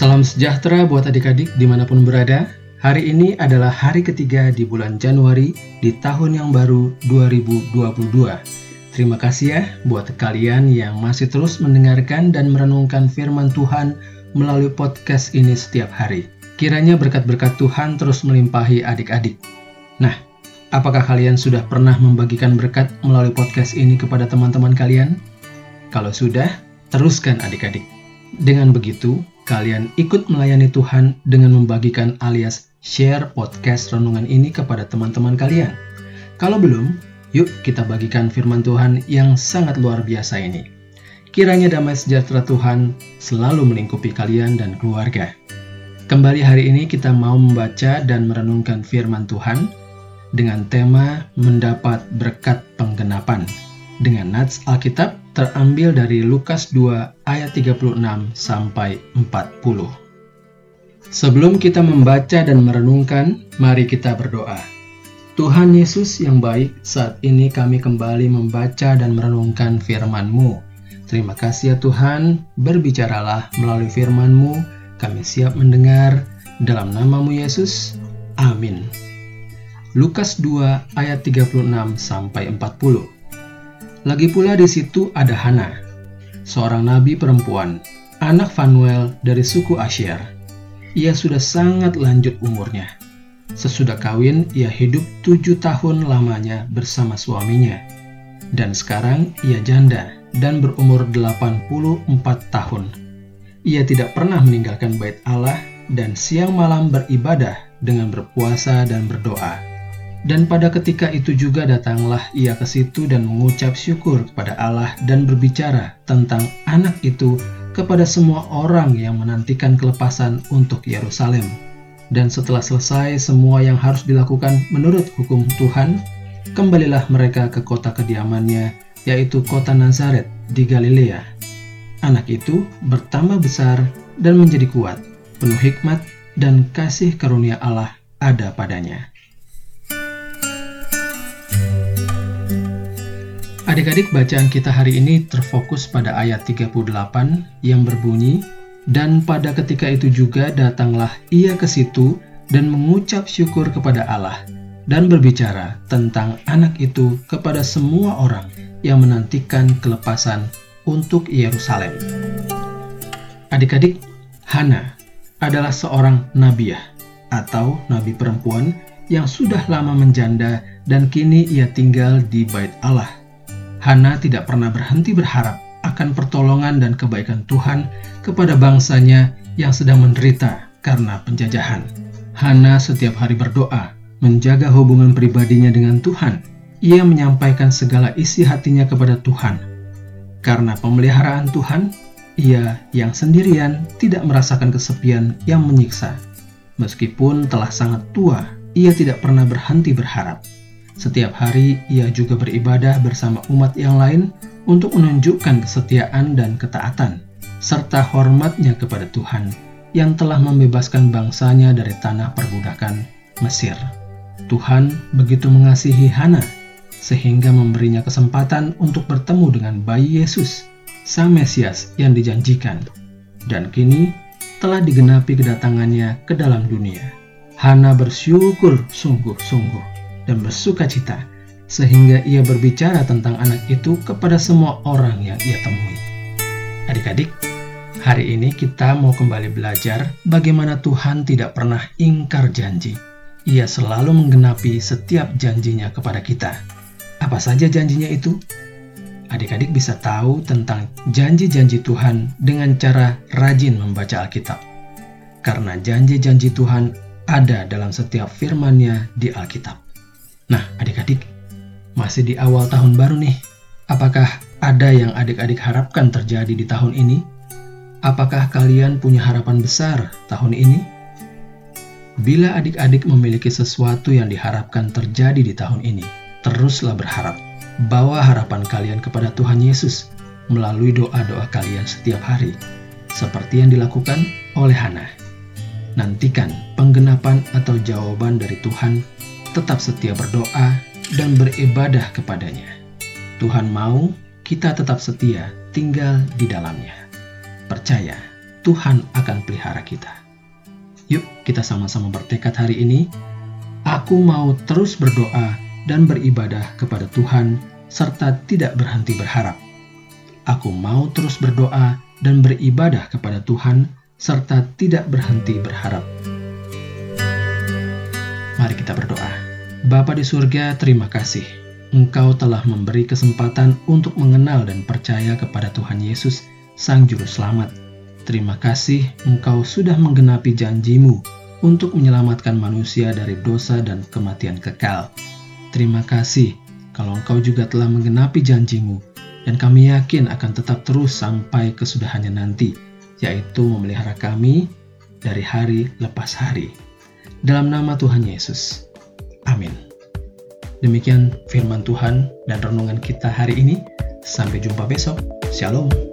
Salam sejahtera buat adik-adik di mana pun berada. Hari ini adalah hari ketiga di bulan Januari di tahun yang baru 2022. Terima kasih ya buat kalian yang masih terus mendengarkan dan merenungkan firman Tuhan melalui podcast ini setiap hari. Kiranya berkat-berkat Tuhan terus melimpahi adik-adik. Nah, apakah kalian sudah pernah membagikan berkat melalui podcast ini kepada teman-teman kalian? Kalau sudah, teruskan adik-adik. Dengan begitu, kalian ikut melayani Tuhan dengan membagikan alias share podcast renungan ini kepada teman-teman kalian. Kalau belum, yuk kita bagikan firman Tuhan yang sangat luar biasa ini. Kiranya damai sejahtera Tuhan selalu melingkupi kalian dan keluarga. Kembali hari ini kita mau membaca dan merenungkan firman Tuhan dengan tema mendapat berkat penggenapan dengan nats Alkitab terambil dari Lukas 2 ayat 36 sampai 40. Sebelum kita membaca dan merenungkan, mari kita berdoa. Tuhan Yesus yang baik, saat ini kami kembali membaca dan merenungkan firman-Mu. Terima kasih ya Tuhan, berbicaralah melalui firman-Mu, kami siap mendengar, dalam namamu Yesus, amin. Lukas 2 ayat 36 sampai 40. Lagi pula di situ ada Hana, seorang nabi perempuan, anak Fanuel dari suku Asher. Ia sudah sangat lanjut umurnya. Sesudah kawin, ia hidup tujuh tahun lamanya bersama suaminya. Dan sekarang ia janda dan berumur 84 tahun. Ia tidak pernah meninggalkan bait Allah dan siang malam beribadah dengan berpuasa dan berdoa. Dan pada ketika itu juga datanglah ia ke situ dan mengucap syukur kepada Allah dan berbicara tentang anak itu kepada semua orang yang menantikan kelepasan untuk Yerusalem. Dan setelah selesai semua yang harus dilakukan menurut hukum Tuhan, kembalilah mereka ke kota kediamannya, yaitu kota Nazaret di Galilea. Anak itu bertambah besar dan menjadi kuat, penuh hikmat dan kasih karunia Allah ada padanya. Adik-adik bacaan kita hari ini terfokus pada ayat 38 yang berbunyi, Dan pada ketika itu juga datanglah ia ke situ dan mengucap syukur kepada Allah dan berbicara tentang anak itu kepada semua orang yang menantikan kelepasan untuk Yerusalem. Adik-adik, Hana adalah seorang nabiah atau nabi perempuan yang sudah lama menjanda dan kini ia tinggal di bait Allah Hana tidak pernah berhenti berharap akan pertolongan dan kebaikan Tuhan kepada bangsanya yang sedang menderita karena penjajahan. Hana setiap hari berdoa, menjaga hubungan pribadinya dengan Tuhan. Ia menyampaikan segala isi hatinya kepada Tuhan. Karena pemeliharaan Tuhan, ia yang sendirian tidak merasakan kesepian yang menyiksa. Meskipun telah sangat tua, ia tidak pernah berhenti berharap. Setiap hari ia juga beribadah bersama umat yang lain untuk menunjukkan kesetiaan dan ketaatan, serta hormatnya kepada Tuhan yang telah membebaskan bangsanya dari tanah perbudakan Mesir. Tuhan begitu mengasihi Hana sehingga memberinya kesempatan untuk bertemu dengan bayi Yesus, Sang Mesias yang dijanjikan. Dan kini telah digenapi kedatangannya ke dalam dunia. Hana bersyukur sungguh-sungguh dan bersuka cita, sehingga ia berbicara tentang anak itu kepada semua orang yang ia temui. Adik-adik, hari ini kita mau kembali belajar bagaimana Tuhan tidak pernah ingkar janji. Ia selalu menggenapi setiap janjinya kepada kita. Apa saja janjinya itu? Adik-adik bisa tahu tentang janji-janji Tuhan dengan cara rajin membaca Alkitab. Karena janji-janji Tuhan ada dalam setiap firman-Nya di Alkitab. Nah, adik-adik, masih di awal tahun baru nih. Apakah ada yang adik-adik harapkan terjadi di tahun ini? Apakah kalian punya harapan besar tahun ini? Bila adik-adik memiliki sesuatu yang diharapkan terjadi di tahun ini, teruslah berharap. Bawa harapan kalian kepada Tuhan Yesus melalui doa-doa kalian setiap hari, seperti yang dilakukan oleh Hana. Nantikan penggenapan atau jawaban dari Tuhan tetap setia berdoa dan beribadah kepadanya. Tuhan mau kita tetap setia tinggal di dalamnya. Percaya, Tuhan akan pelihara kita. Yuk, kita sama-sama bertekad hari ini. Aku mau terus berdoa dan beribadah kepada Tuhan, serta tidak berhenti berharap. Aku mau terus berdoa dan beribadah kepada Tuhan, serta tidak berhenti berharap. Mari kita berdoa. Bapa di surga, terima kasih. Engkau telah memberi kesempatan untuk mengenal dan percaya kepada Tuhan Yesus, Sang Juru Selamat. Terima kasih Engkau sudah menggenapi janjimu untuk menyelamatkan manusia dari dosa dan kematian kekal. Terima kasih kalau Engkau juga telah menggenapi janjimu, dan kami yakin akan tetap terus sampai kesudahannya nanti, yaitu memelihara kami dari hari lepas hari. Dalam nama Tuhan Yesus. Amin. Demikian firman Tuhan dan renungan kita hari ini. Sampai jumpa besok. Shalom.